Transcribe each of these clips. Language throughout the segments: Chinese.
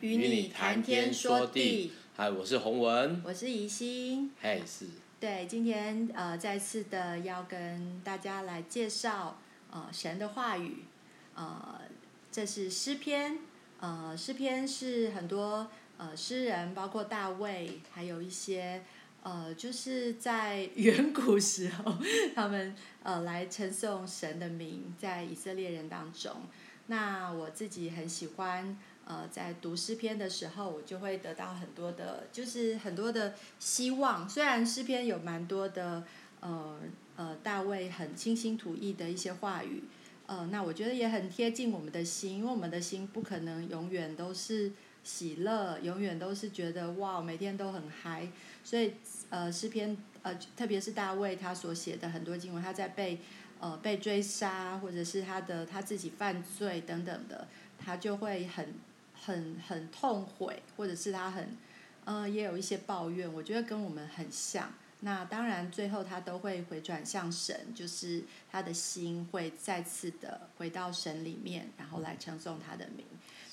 与你谈天说地。嗨，我是洪文，我是怡心。嗨，是。对，今天呃，再次的要跟大家来介绍呃神的话语，呃，这是诗篇，呃，诗篇是很多呃诗人，包括大卫，还有一些呃，就是在远古时候，他们呃来称颂神的名，在以色列人当中。那我自己很喜欢，呃，在读诗篇的时候，我就会得到很多的，就是很多的希望。虽然诗篇有蛮多的，呃呃，大卫很清新吐意的一些话语，呃，那我觉得也很贴近我们的心，因为我们的心不可能永远都是喜乐，永远都是觉得哇，每天都很嗨。所以，呃，诗篇，呃，特别是大卫他所写的很多经文，他在被。呃，被追杀，或者是他的他自己犯罪等等的，他就会很很很痛悔，或者是他很，呃，也有一些抱怨。我觉得跟我们很像。那当然，最后他都会回转向神，就是他的心会再次的回到神里面，然后来称颂他的名。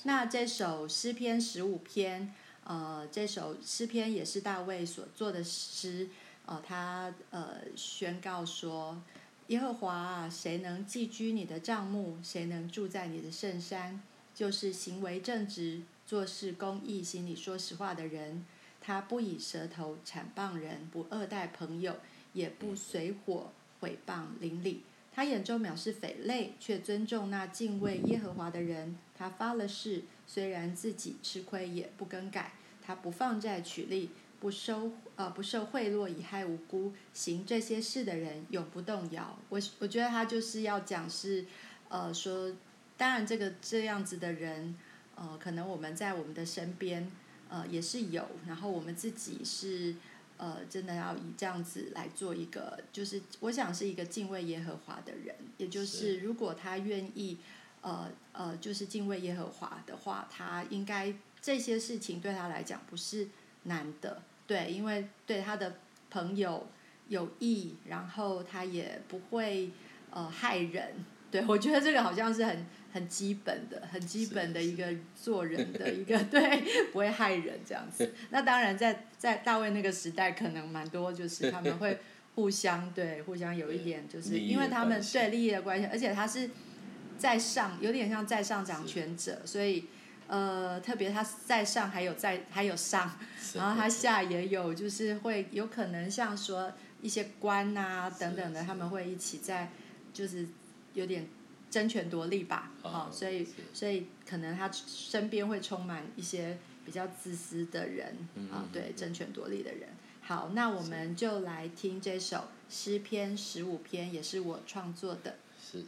那这首诗篇十五篇，呃，这首诗篇也是大卫所做的诗，呃，他呃宣告说。耶和华啊，谁能寄居你的帐幕？谁能住在你的圣山？就是行为正直、做事公义、心里说实话的人。他不以舌头谗谤人，不恶待朋友，也不随伙毁谤邻里。他眼中藐视匪类，却尊重那敬畏耶和华的人。他发了誓，虽然自己吃亏，也不更改。他不放债取利。不收呃不受贿赂以害无辜，行这些事的人永不动摇。我我觉得他就是要讲是，呃说，当然这个这样子的人，呃可能我们在我们的身边，呃也是有，然后我们自己是，呃真的要以这样子来做一个，就是我想是一个敬畏耶和华的人，也就是如果他愿意，呃呃就是敬畏耶和华的话，他应该这些事情对他来讲不是难的。对，因为对他的朋友有益，然后他也不会呃害人。对，我觉得这个好像是很很基本的、很基本的一个做人的 一个对，不会害人这样子。那当然在，在在大卫那个时代，可能蛮多就是他们会互相对互相有一点，就是因为他们对利益的关系，而且他是在上，有点像在上掌权者，所以。呃，特别他在上还有在还有上，然后他下也有，就是会有可能像说一些官啊等等的，他们会一起在，就是有点争权夺利吧，啊、哦，所以所以可能他身边会充满一些比较自私的人，啊、哦，对，争权夺利的人。好，那我们就来听这首诗篇十五篇，也是我创作的。是。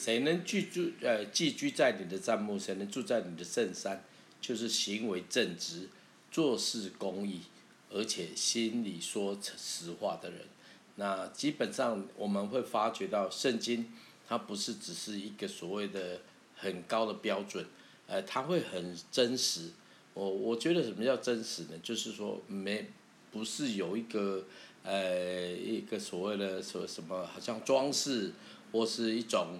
谁能居住呃寄居在你的帐幕？谁能住在你的圣山？就是行为正直、做事公义，而且心里说实话的人。那基本上我们会发觉到，圣经它不是只是一个所谓的很高的标准，呃，它会很真实。我我觉得什么叫真实呢？就是说没不是有一个呃一个所谓的说什么好像装饰或是一种。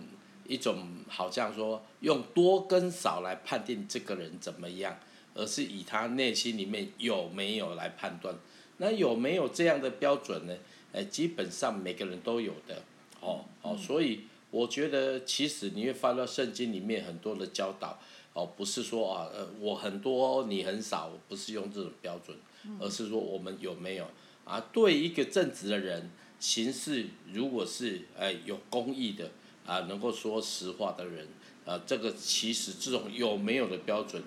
一种好像说用多跟少来判定这个人怎么样，而是以他内心里面有没有来判断。那有没有这样的标准呢？哎，基本上每个人都有的。哦哦，所以我觉得其实你会发到圣经里面很多的教导。哦，不是说啊，呃，我很多你很少，不是用这种标准，而是说我们有没有啊？对一个正直的人，行事如果是哎有公义的啊，能够说实话的人啊，这个其实这种有没有的标准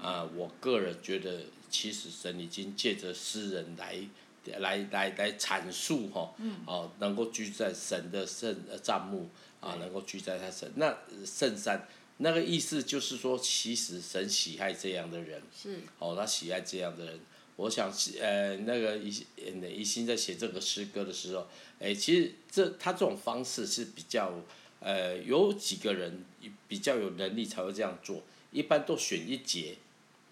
啊，我个人觉得，其实神已经借着诗人来来来来阐述哈，哦，能够居在神的圣帐幕啊，能够居在他神那圣山。那个意思就是说，其实神喜爱这样的人，是哦，他喜爱这样的人。我想，呃，那个一呃一心在写这个诗歌的时候，哎，其实这他这种方式是比较，呃，有几个人比较有能力才会这样做。一般都选一节，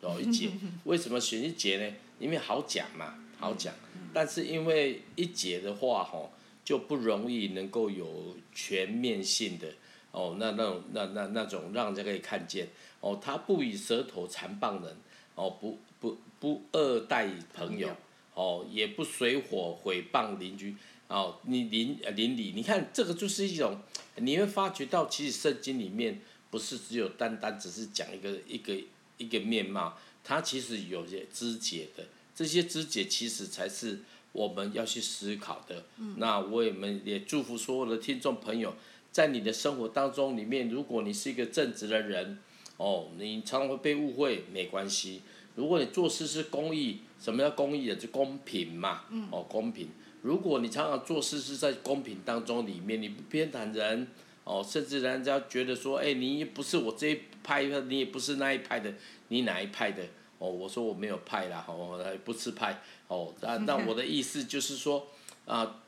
哦，一节。为什么选一节呢？因为好讲嘛，好讲。但是因为一节的话，吼，就不容易能够有全面性的。哦，那那种那那那种让人家可以看见，哦，他不以舌头残谤人，哦，不不不恶待朋友，哦，也不随火毁谤邻居，哦，你邻邻里，你看这个就是一种，你会发觉到其实圣经里面不是只有单单只是讲一个一个一个面貌，它其实有些枝节的，这些枝节其实才是我们要去思考的。嗯、那我们也祝福所有的听众朋友。在你的生活当中里面，如果你是一个正直的人，哦，你常常会被误会，没关系。如果你做事是公益，什么叫公义的？就公平嘛，哦，公平。如果你常常做事是在公平当中里面，你不偏袒人，哦，甚至人家觉得说，哎，你也不是我这一派的，你也不是那一派的，你哪一派的？哦，我说我没有派啦，哦，不吃派，哦，那 那我的意思就是说，啊。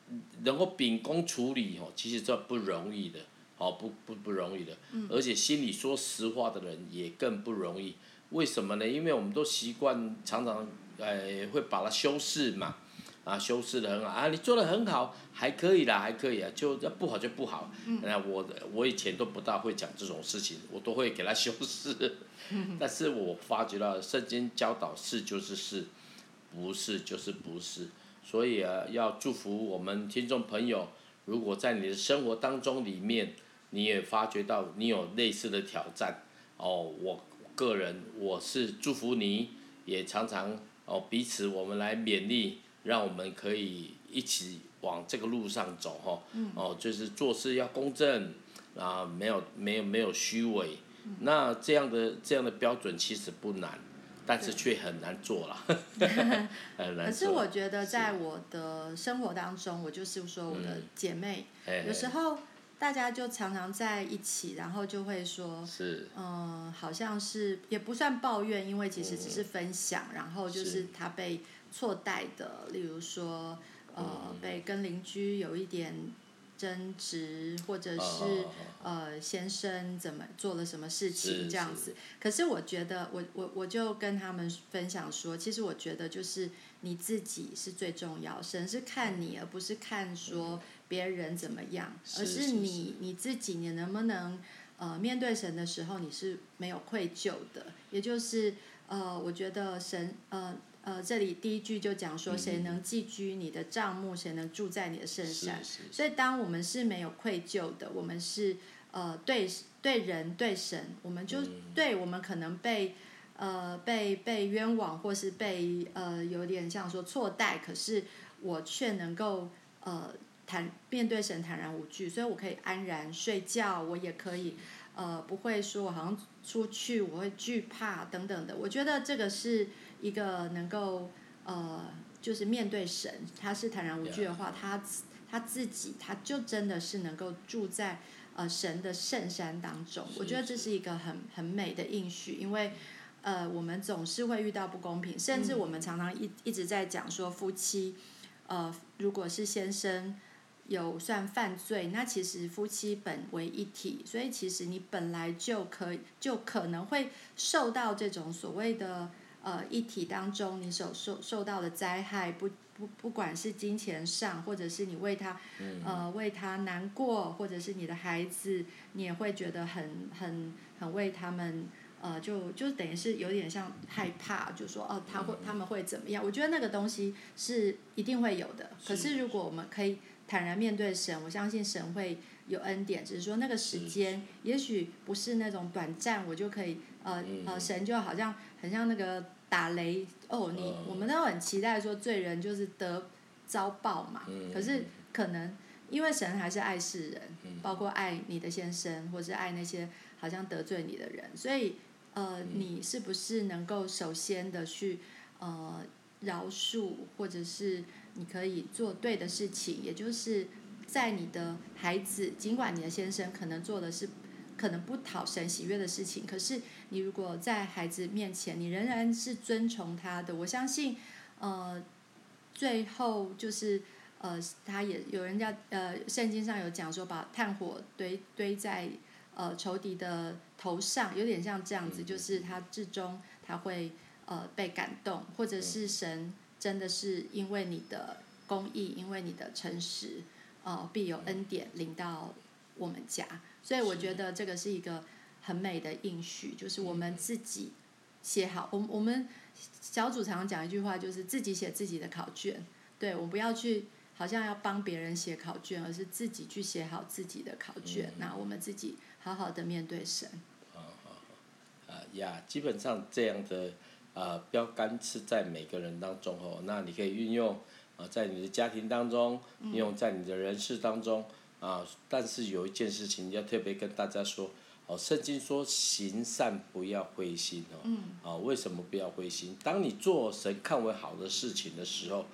能够秉公处理哦，其实这不容易的，哦不不不容易的，而且心里说实话的人也更不容易。为什么呢？因为我们都习惯常常呃会把它修饰嘛，啊修饰的很好啊，你做的很好，还可以啦，还可以啊，就不好就不好。那我我以前都不大会讲这种事情，我都会给他修饰。但是我发觉到圣经教导是就是是，不是就是不是。所以啊，要祝福我们听众朋友，如果在你的生活当中里面，你也发觉到你有类似的挑战，哦，我个人我是祝福你，也常常哦彼此我们来勉励，让我们可以一起往这个路上走哈，哦，就是做事要公正，啊，没有没有没有虚伪，那这样的这样的标准其实不难。但是却很难做了，可是我觉得在我的生活当中，我就是说我的姐妹，有时候大家就常常在一起，然后就会说，嗯，好像是也不算抱怨，因为其实只是分享，然后就是他被错待的，例如说，呃，被跟邻居有一点。争执，或者是呃先生怎么做了什么事情这样子，可是我觉得我我我就跟他们分享说，其实我觉得就是你自己是最重要，神是看你，而不是看说别人怎么样，而是你你自己你能不能呃面对神的时候你是没有愧疚的，也就是呃我觉得神呃。呃，这里第一句就讲说，谁能寄居你的帐幕，谁能住在你的圣山？所以，当我们是没有愧疚的，我们是呃对对人对神，我们就对我们可能被呃被被冤枉，或是被呃有点像说错待，可是我却能够呃坦面对神坦然无惧，所以我可以安然睡觉，我也可以呃不会说我好像出去我会惧怕等等的。我觉得这个是。一个能够呃，就是面对神，他是坦然无惧的话，他他自己他就真的是能够住在呃神的圣山当中。我觉得这是一个很很美的应许，因为呃我们总是会遇到不公平，甚至我们常常一一直在讲说夫妻呃如果是先生有算犯罪，那其实夫妻本为一体，所以其实你本来就可以就可能会受到这种所谓的。呃议题当中，你所受受到的灾害，不不不管是金钱上，或者是你为他，呃为他难过，或者是你的孩子，你也会觉得很很很为他们。呃，就就等于是有点像害怕，就说哦，他会他们会怎么样？我觉得那个东西是一定会有的。可是如果我们可以坦然面对神，我相信神会有恩典。只是说那个时间，也许不是那种短暂，我就可以呃呃，神就好像很像那个打雷哦，你我们都很期待说罪人就是得遭报嘛。可是可能因为神还是爱世人，包括爱你的先生，或是爱那些好像得罪你的人，所以。呃，你是不是能够首先的去呃饶恕，或者是你可以做对的事情，也就是在你的孩子，尽管你的先生可能做的是可能不讨神喜悦的事情，可是你如果在孩子面前，你仍然是遵从他的，我相信，呃，最后就是呃，他也有人家呃，圣经上有讲说，把炭火堆堆在。呃，仇敌的头上有点像这样子，就是他至终他会呃被感动，或者是神真的是因为你的公义，因为你的诚实，呃，必有恩典临到我们家。所以我觉得这个是一个很美的应许，就是我们自己写好。我我们小组常常讲一句话，就是自己写自己的考卷。对，我不要去好像要帮别人写考卷，而是自己去写好自己的考卷。那我们自己。好好的面对神。好好好，啊呀，基本上这样的啊标杆是在每个人当中哦。那你可以运用啊，在你的家庭当中，运用在你的人事当中啊。但是有一件事情要特别跟大家说哦，圣经说行善不要灰心哦。啊，为什么不要灰心？当你做神看为好的事情的时候，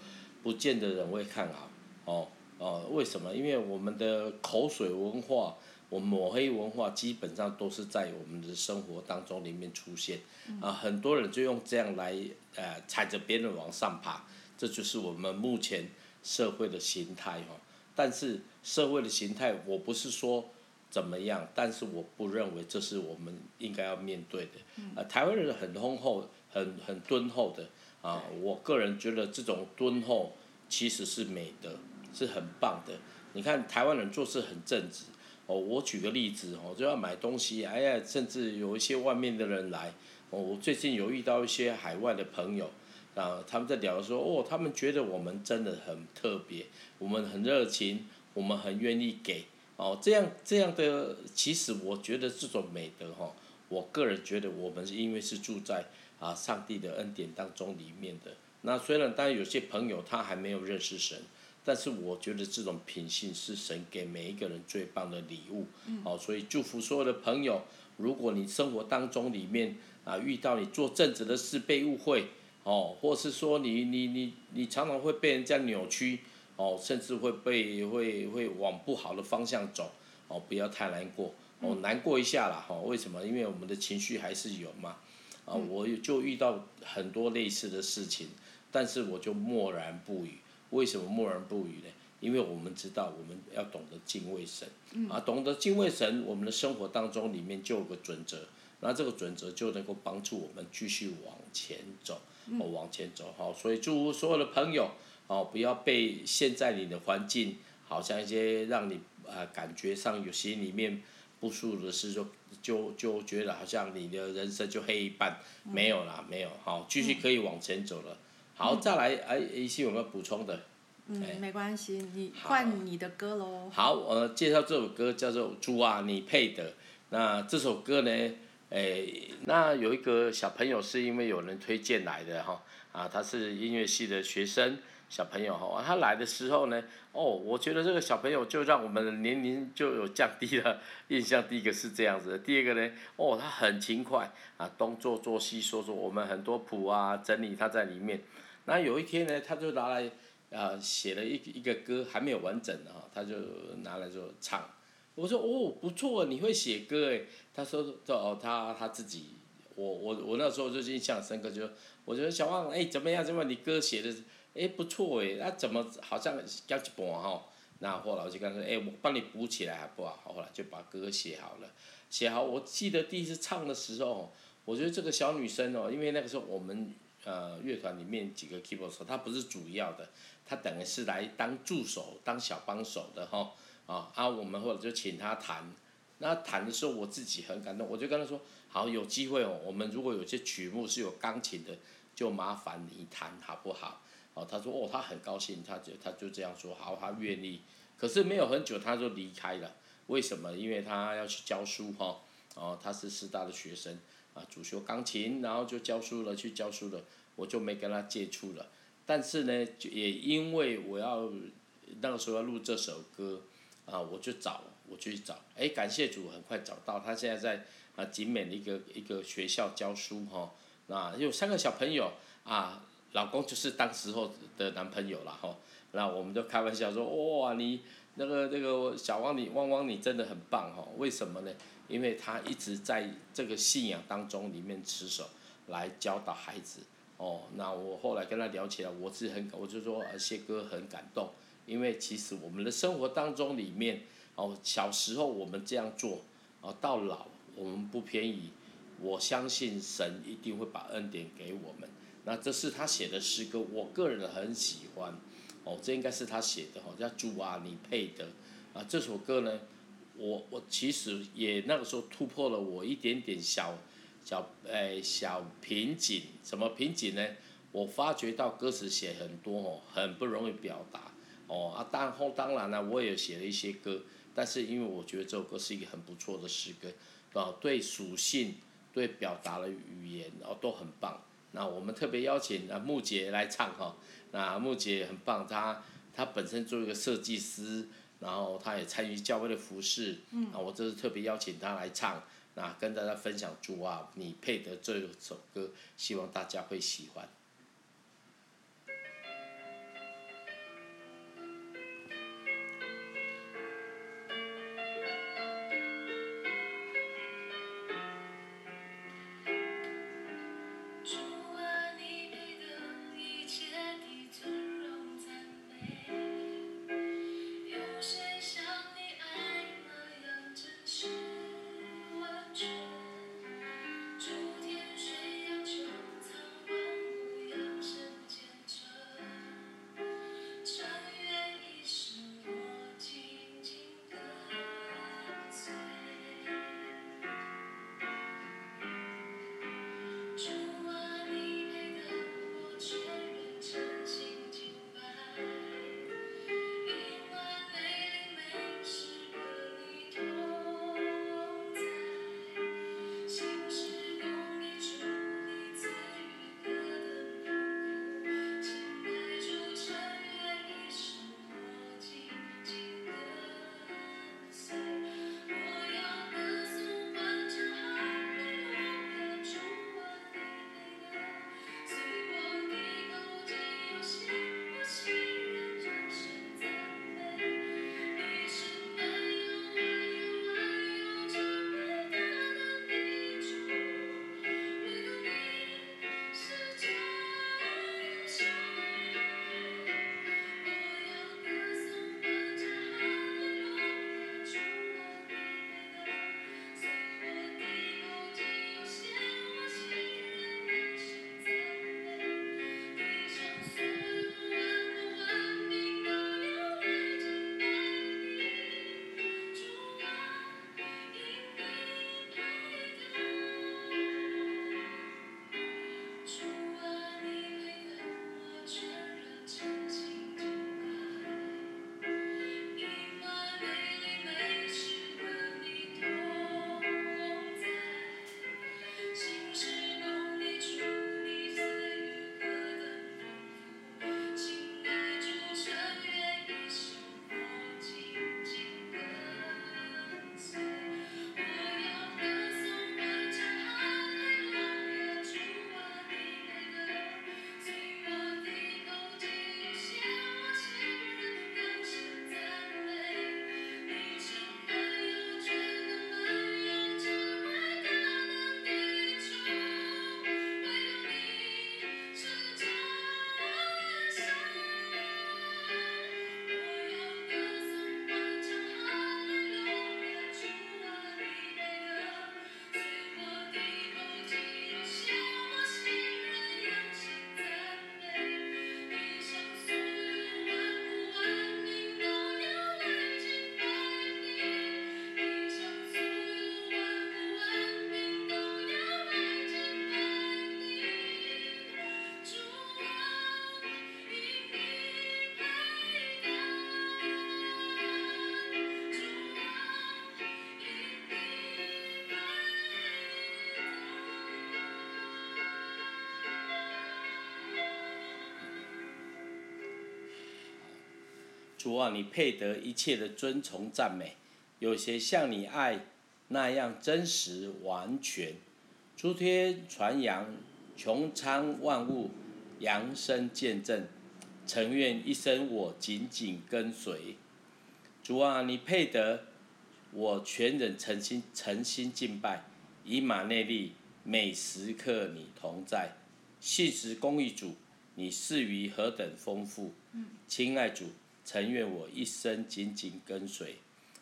不见得人会看好哦哦。为什么？因为我们的口水文化。我们抹黑文化基本上都是在我们的生活当中里面出现，啊，很多人就用这样来呃踩着别人往上爬，这就是我们目前社会的形态哈。但是社会的形态，我不是说怎么样，但是我不认为这是我们应该要面对的。啊，台湾人很丰厚，很很敦厚的啊，我个人觉得这种敦厚其实是美德，是很棒的。你看台湾人做事很正直。哦，我举个例子哦，就要买东西，哎呀，甚至有一些外面的人来，哦，我最近有遇到一些海外的朋友，啊，他们在聊说，哦，他们觉得我们真的很特别，我们很热情，我们很愿意给，哦，这样这样的，其实我觉得这种美德哈，我个人觉得我们是因为是住在啊上帝的恩典当中里面的，那虽然当然有些朋友他还没有认识神。但是我觉得这种品性是神给每一个人最棒的礼物，哦，所以祝福所有的朋友，如果你生活当中里面啊遇到你做正直的事被误会，哦，或是说你你你你常常会被人家扭曲，哦，甚至会被会会往不好的方向走，哦，不要太难过，哦，难过一下啦，哈，为什么？因为我们的情绪还是有嘛，啊，我就遇到很多类似的事情，但是我就默然不语。为什么默然不语呢？因为我们知道我们要懂得敬畏神，啊，懂得敬畏神，我们的生活当中里面就有个准则，那这个准则就能够帮助我们继续往前走，哦，往前走，好，所以祝福所有的朋友，哦，不要被现在你的环境，好像一些让你啊感觉上有心里面不舒服的事，就就就觉得好像你的人生就黑一半，没有啦，没有，好，继续可以往前走了。好，再来，哎，一些有没有补充的？嗯，没关系，你换你的歌喽。好，我介绍这首歌叫做《猪啊，你配的》。那这首歌呢，哎，那有一个小朋友是因为有人推荐来的哈，啊，他是音乐系的学生小朋友哈，他来的时候呢，哦，我觉得这个小朋友就让我们的年龄就有降低了印象。第一个是这样子的，第二个呢，哦，他很勤快啊，东做做西说说，我们很多谱啊整理他在里面。那有一天呢，他就拿来，啊，写了一一个歌，还没有完整的哈，他就拿来就唱。我说哦，不错，你会写歌哎。他说说哦，他他自己，我我我那时候就印象深刻，就我觉得小旺哎怎么样？怎么样？你歌写的哎不错哎，那怎么好像掉一半哈？那后来我就跟他说哎，我帮你补起来好不好？后来就把歌写好了，写好。我记得第一次唱的时候。我觉得这个小女生哦，因为那个时候我们呃乐团里面几个 keyboard 手，她不是主要的，她等于是来当助手、当小帮手的哈。啊啊，我们或者就请她弹。那弹的时候我自己很感动，我就跟她说：好，有机会哦，我们如果有些曲目是有钢琴的，就麻烦你弹好不好？哦，他说哦，他很高兴，他就他就这样说，好，他愿意。可是没有很久，他就离开了。为什么？因为他要去教书哈。哦，他是师大的学生。啊，主修钢琴，然后就教书了，去教书了，我就没跟他接触了。但是呢，也因为我要那个时候要录这首歌，啊，我就找，我去找，哎，感谢主，很快找到，他现在在啊景美的一个一个学校教书哈。那有三个小朋友啊，老公就是当时候的男朋友了哈。那我们就开玩笑说，哇，你那个那个小汪你汪汪你真的很棒哈，为什么呢？因为他一直在这个信仰当中里面持守，来教导孩子。哦，那我后来跟他聊起来，我是很，我就说谢哥很感动，因为其实我们的生活当中里面，哦，小时候我们这样做，哦，到老我们不偏移，我相信神一定会把恩典给我们。那这是他写的诗歌，我个人很喜欢。哦，这应该是他写的，哦，叫主啊，你配得。啊，这首歌呢。我我其实也那个时候突破了我一点点小小诶、小瓶颈，什么瓶颈呢？我发觉到歌词写很多哦，很不容易表达哦啊。当后当然了，我也写了一些歌，但是因为我觉得这首歌是一个很不错的诗歌，啊，对属性、对表达的语言哦都很棒。那我们特别邀请啊木姐来唱哈，那木姐很棒，她她本身做一个设计师。然后她也参与教会的服饰，啊，我这次特别邀请她来唱，那跟大家分享主啊，你配得这首歌，希望大家会喜欢。主啊，你配得一切的尊崇赞美，有些像你爱那样真实完全？诸天传扬，穹苍万物扬声见证，诚愿一生我紧紧跟随。主啊，你配得我全人诚心诚心敬拜，以马内利每时刻你同在，信实公义主，你赐予何等丰富，亲爱主。诚愿我一生紧紧跟随，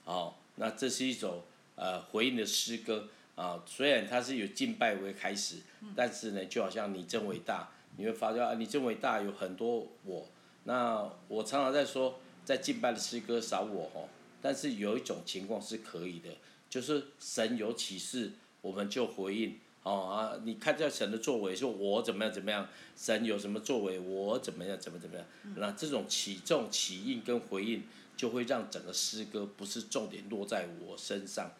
哦，那这是一首呃回应的诗歌啊、哦。虽然它是以敬拜为开始，但是呢，就好像你真伟大，你会发现啊，你真伟大有很多我。那我常常在说，在敬拜的诗歌少我哦，但是有一种情况是可以的，就是神有启示，我们就回应。哦啊，你看这神的作为，说我怎么样怎么样，神有什么作为，我怎么样怎么怎么样，那这种起重起因跟回应，就会让整个诗歌不是重点落在我身上。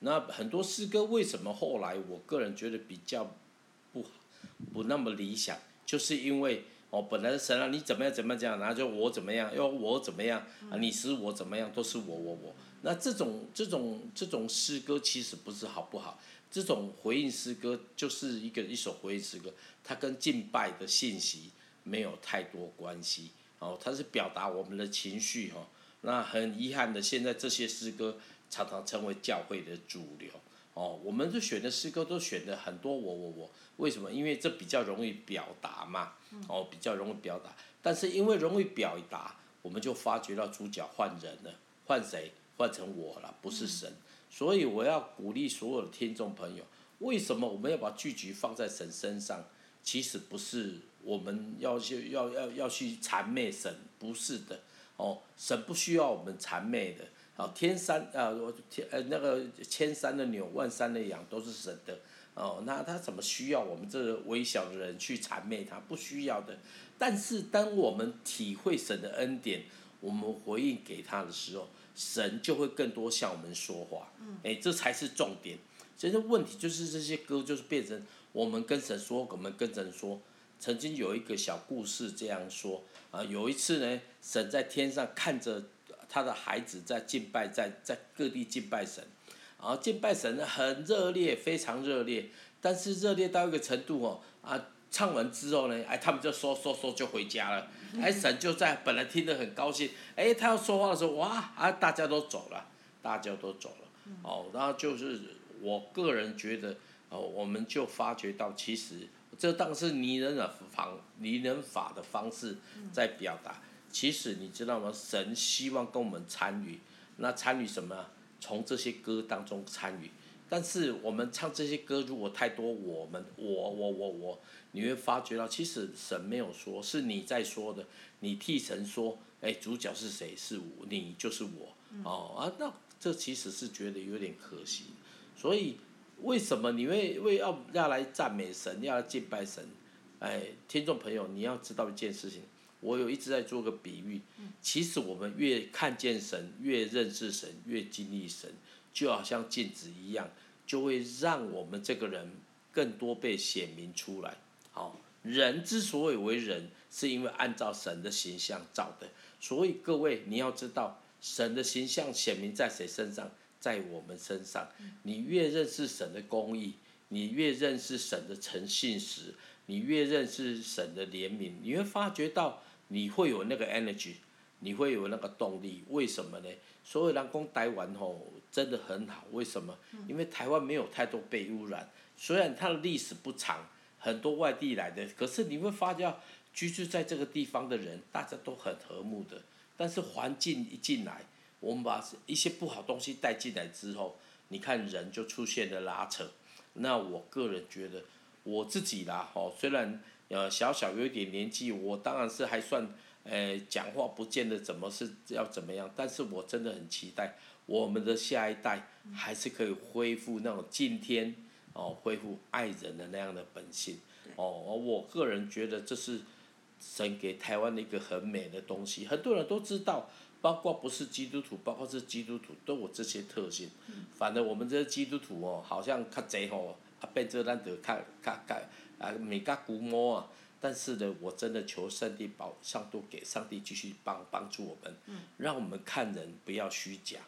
那很多诗歌为什么后来我个人觉得比较不好，不那么理想，就是因为哦，本来是神啊你怎么样怎么样，然后就我怎么样，要我怎么样啊，你使我怎么样，都是我我我。那这种这种这种诗歌其实不是好不好？这种回应诗歌就是一个一首回应诗歌，它跟敬拜的信息没有太多关系哦，它是表达我们的情绪哈。那很遗憾的，现在这些诗歌常常成为教会的主流哦。我们就选的诗歌都选的很多我我我，为什么？因为这比较容易表达嘛，哦，比较容易表达。但是因为容易表达，我们就发觉到主角换人了，换谁？换成我了，不是神。所以我要鼓励所有的听众朋友，为什么我们要把聚集放在神身上？其实不是我们要去要要要去谄媚神，不是的哦，神不需要我们谄媚的。哦，天山啊，我天呃那个千山的牛，万山的羊都是神的哦，那他怎么需要我们这个微小的人去谄媚他？不需要的。但是当我们体会神的恩典，我们回应给他的时候。神就会更多向我们说话，嗯哎，这才是重点。其实问题就是这些歌就是变成我们跟神说，我们跟神说。曾经有一个小故事这样说啊，有一次呢，神在天上看着他的孩子在敬拜，在在各地敬拜神，然后敬拜神呢很热烈，非常热烈，但是热烈到一个程度哦啊。唱完之后呢，哎，他们就说说说就回家了。哎，神就在本来听得很高兴，哎，他要说话的时候，哇，啊，大家都走了，大家都走了。哦，然后就是我个人觉得，哦，我们就发觉到，其实这当是拟人的方拟人法的方式在表达。其实你知道吗？神希望跟我们参与，那参与什么？从这些歌当中参与。但是我们唱这些歌，如果太多我们我我我我，你会发觉到其实神没有说，是你在说的，你替神说，哎，主角是谁？是我，你就是我，哦啊，那这其实是觉得有点可惜。所以为什么你会为要要来赞美神，要来敬拜神？哎，听众朋友，你要知道一件事情，我有一直在做个比喻，其实我们越看见神，越认识神，越经历神。就好像镜子一样，就会让我们这个人更多被显明出来。好，人之所以为人，是因为按照神的形象造的。所以各位，你要知道，神的形象显明在谁身上？在我们身上。你越认识神的公义，你越认识神的诚信实，你越认识神的怜悯，你会发觉到你会有那个 energy，你会有那个动力。为什么呢？所以人工台湾吼。真的很好，为什么？因为台湾没有太多被污染，虽然它的历史不长，很多外地来的，可是你会发现，居住在这个地方的人，大家都很和睦的。但是环境一进来，我们把一些不好东西带进来之后，你看人就出现了拉扯。那我个人觉得，我自己啦，吼，虽然呃小小有一点年纪，我当然是还算，呃，讲话不见得怎么是要怎么样，但是我真的很期待。我们的下一代还是可以恢复那种敬天哦，恢复爱人的那样的本性哦。我个人觉得这是神给台湾的一个很美的东西。很多人都知道，包括不是基督徒，包括是基督徒，都有这些特性。反正我们这些基督徒哦，好像较侪吼，啊变做咱就较较较啊，咪较龟毛啊。但是呢，我真的求上帝保，上帝给上帝继续帮帮助我们，让我们看人不要虚假，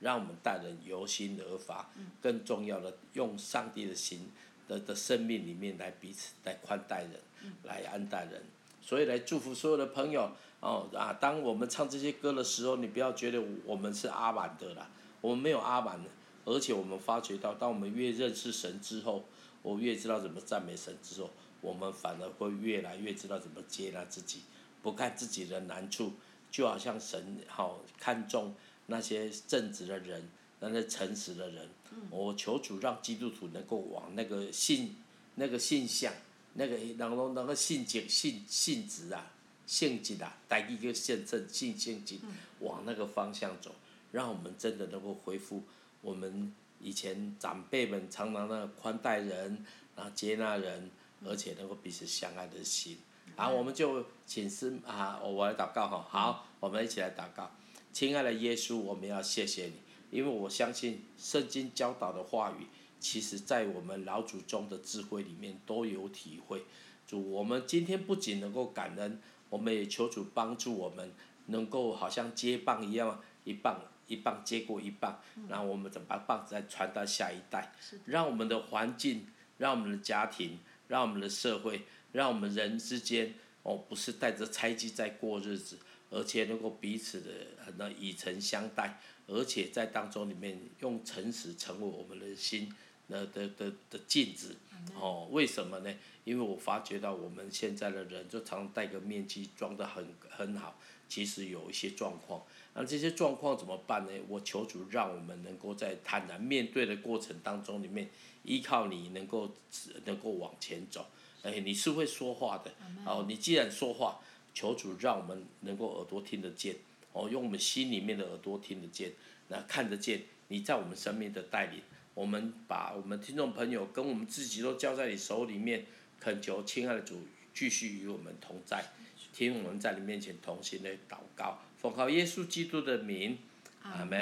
让我们待人由心而发，更重要的用上帝的心的的生命里面来彼此来宽待人，来安待人，所以来祝福所有的朋友哦啊！当我们唱这些歌的时候，你不要觉得我们是阿满的啦，我们没有阿满的，而且我们发觉到，当我们越认识神之后，我越知道怎么赞美神之后。我们反而会越来越知道怎么接纳自己，不看自己的难处，就好像神好看重那些正直的人，那些诚实的人。我求主让基督徒能够往那个信、那个信向、那个然后那个信节、信信质啊、性质啊，带一个现证信性质往那个方向走，让我们真的能够恢复我们以前长辈们常常的宽待人，然后接纳人。而且能够彼此相爱的心，好，我们就请师啊，我来祷告哈。好，我们一起来祷告。亲爱的耶稣，我们要谢谢你，因为我相信圣经教导的话语，其实在我们老祖宗的智慧里面都有体会。主，我们今天不仅能够感恩，我们也求主帮助我们，能够好像接棒一样，一棒一棒接过一棒，然后我们怎么把棒子再传到下一代，让我们的环境，让我们的家庭。让我们的社会，让我们人之间，哦，不是带着猜忌在过日子，而且能够彼此的那以诚相待，而且在当中里面用诚实成为我们的心，那的的的镜子，哦，为什么呢？因为我发觉到我们现在的人就常戴个面具，装得很很好，其实有一些状况，那这些状况怎么办呢？我求主让我们能够在坦然面对的过程当中里面。依靠你能够能够往前走，哎，你是会说话的，哦，你既然说话，求主让我们能够耳朵听得见，哦，用我们心里面的耳朵听得见，那看得见你在我们生命的带领，我们把我们听众朋友跟我们自己都交在你手里面，恳求亲爱的主继续与我们同在，听我们在你面前同行的祷告，奉靠耶稣基督的名，阿门。